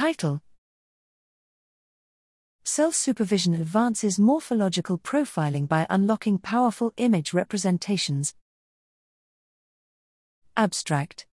Title Self supervision advances morphological profiling by unlocking powerful image representations. Abstract